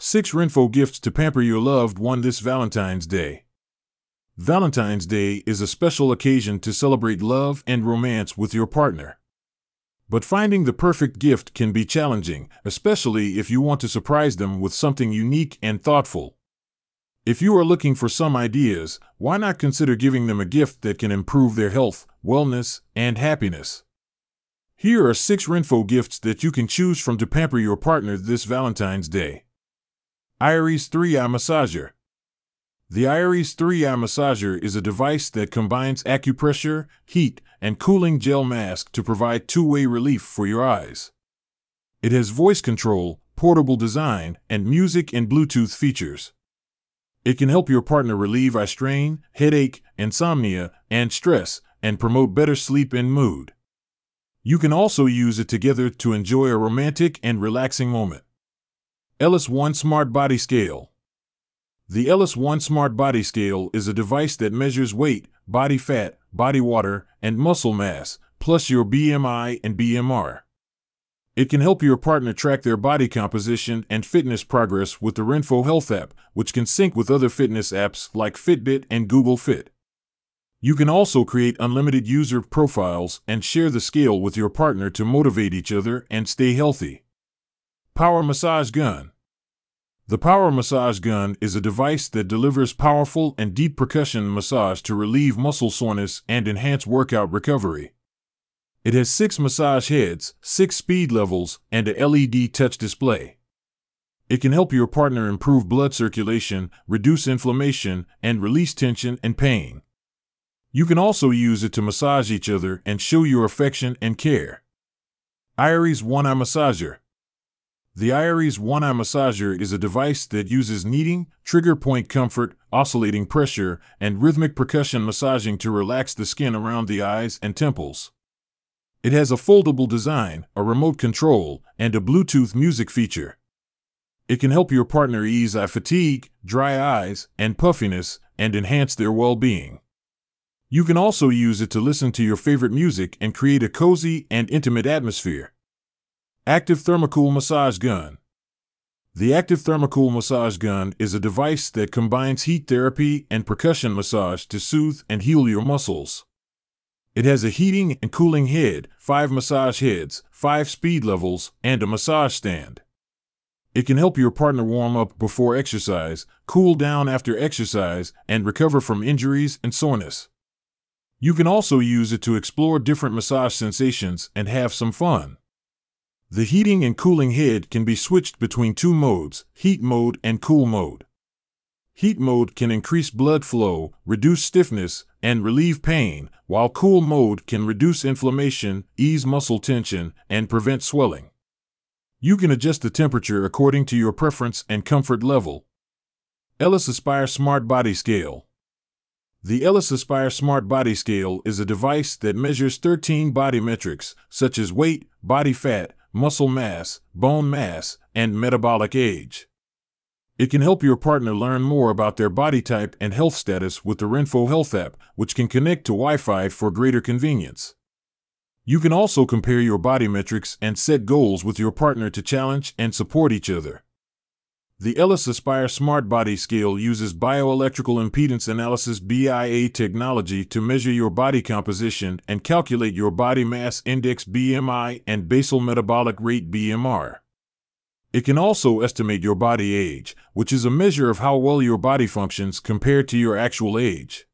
6 RENPHO gifts to pamper your loved one this Valentine's Day. Valentine's Day is a special occasion to celebrate love and romance with your partner. But finding the perfect gift can be challenging, especially if you want to surprise them with something unique and thoughtful. If you are looking for some ideas, why not consider giving them a gift that can improve their health, wellness, and happiness? Here are six RENPHO gifts that you can choose from to pamper your partner this Valentine's Day. Eyeris 3 Eye Massager. The Eyeris 3 Eye Massager is a device that combines acupressure, heat, and cooling gel mask to provide two way relief for your eyes. It has voice control, portable design, and music and Bluetooth features. It can help your partner relieve eye strain, headache, insomnia, and stress, and promote better sleep and mood. You can also use it together to enjoy a romantic and relaxing moment. Elis One Smart Body Scale. The Elis One Smart Body Scale is a device that measures weight, body fat, body water, and muscle mass, plus your BMI and BMR. It can help your partner track their body composition and fitness progress with the RENPHO Health app, which can sync with other fitness apps like Fitbit and Google Fit. You can also create unlimited user profiles and share the scale with your partner to motivate each other and stay healthy. Power Massage Gun. The Power Massage Gun is a device that delivers powerful and deep percussion massage to relieve muscle soreness and enhance workout recovery. It has six massage heads, six speed levels, and a LED touch display. It can help your partner improve blood circulation, reduce inflammation, and release tension and pain. You can also use it to massage each other and show your affection and care. Eyeris One Eye Massager. The Eyeris One Eye Massager is a device that uses kneading, trigger point comfort, oscillating pressure, and rhythmic percussion massaging to relax the skin around the eyes and temples. It has a foldable design, a remote control, and a Bluetooth music feature. It can help your partner ease eye fatigue, dry eyes, and puffiness, and enhance their well being. You can also use it to listen to your favorite music and create a cozy and intimate atmosphere. Active Thermocool Massage Gun. The Active Thermocool Massage Gun is a device that combines heat therapy and percussion massage to soothe and heal your muscles. It has a heating and cooling head, five massage heads, five speed levels, and a massage stand. It can help your partner warm up before exercise, cool down after exercise, and recover from injuries and soreness. You can also use it to explore different massage sensations and have some fun. The heating and cooling head can be switched between two modes, heat mode and cool mode. Heat mode can increase blood flow, reduce stiffness, and relieve pain, while cool mode can reduce inflammation, ease muscle tension, and prevent swelling. You can adjust the temperature according to your preference and comfort level. Elis Aspire Smart Body Scale the Elis Aspire Smart Body Scale is a device that measures 13 body metrics, such as weight, body fat, muscle mass, bone mass, and metabolic age. It can help your partner learn more about their body type and health status with the RENPHO Health app, which can connect to Wi Fi for greater convenience. You can also compare your body metrics and set goals with your partner to challenge and support each other. The Elis Aspire Smart Body Scale uses bioelectrical impedance analysis BIA technology to measure your body composition and calculate your body mass index BMI and basal metabolic rate BMR. It can also estimate your body age, which is a measure of how well your body functions compared to your actual age.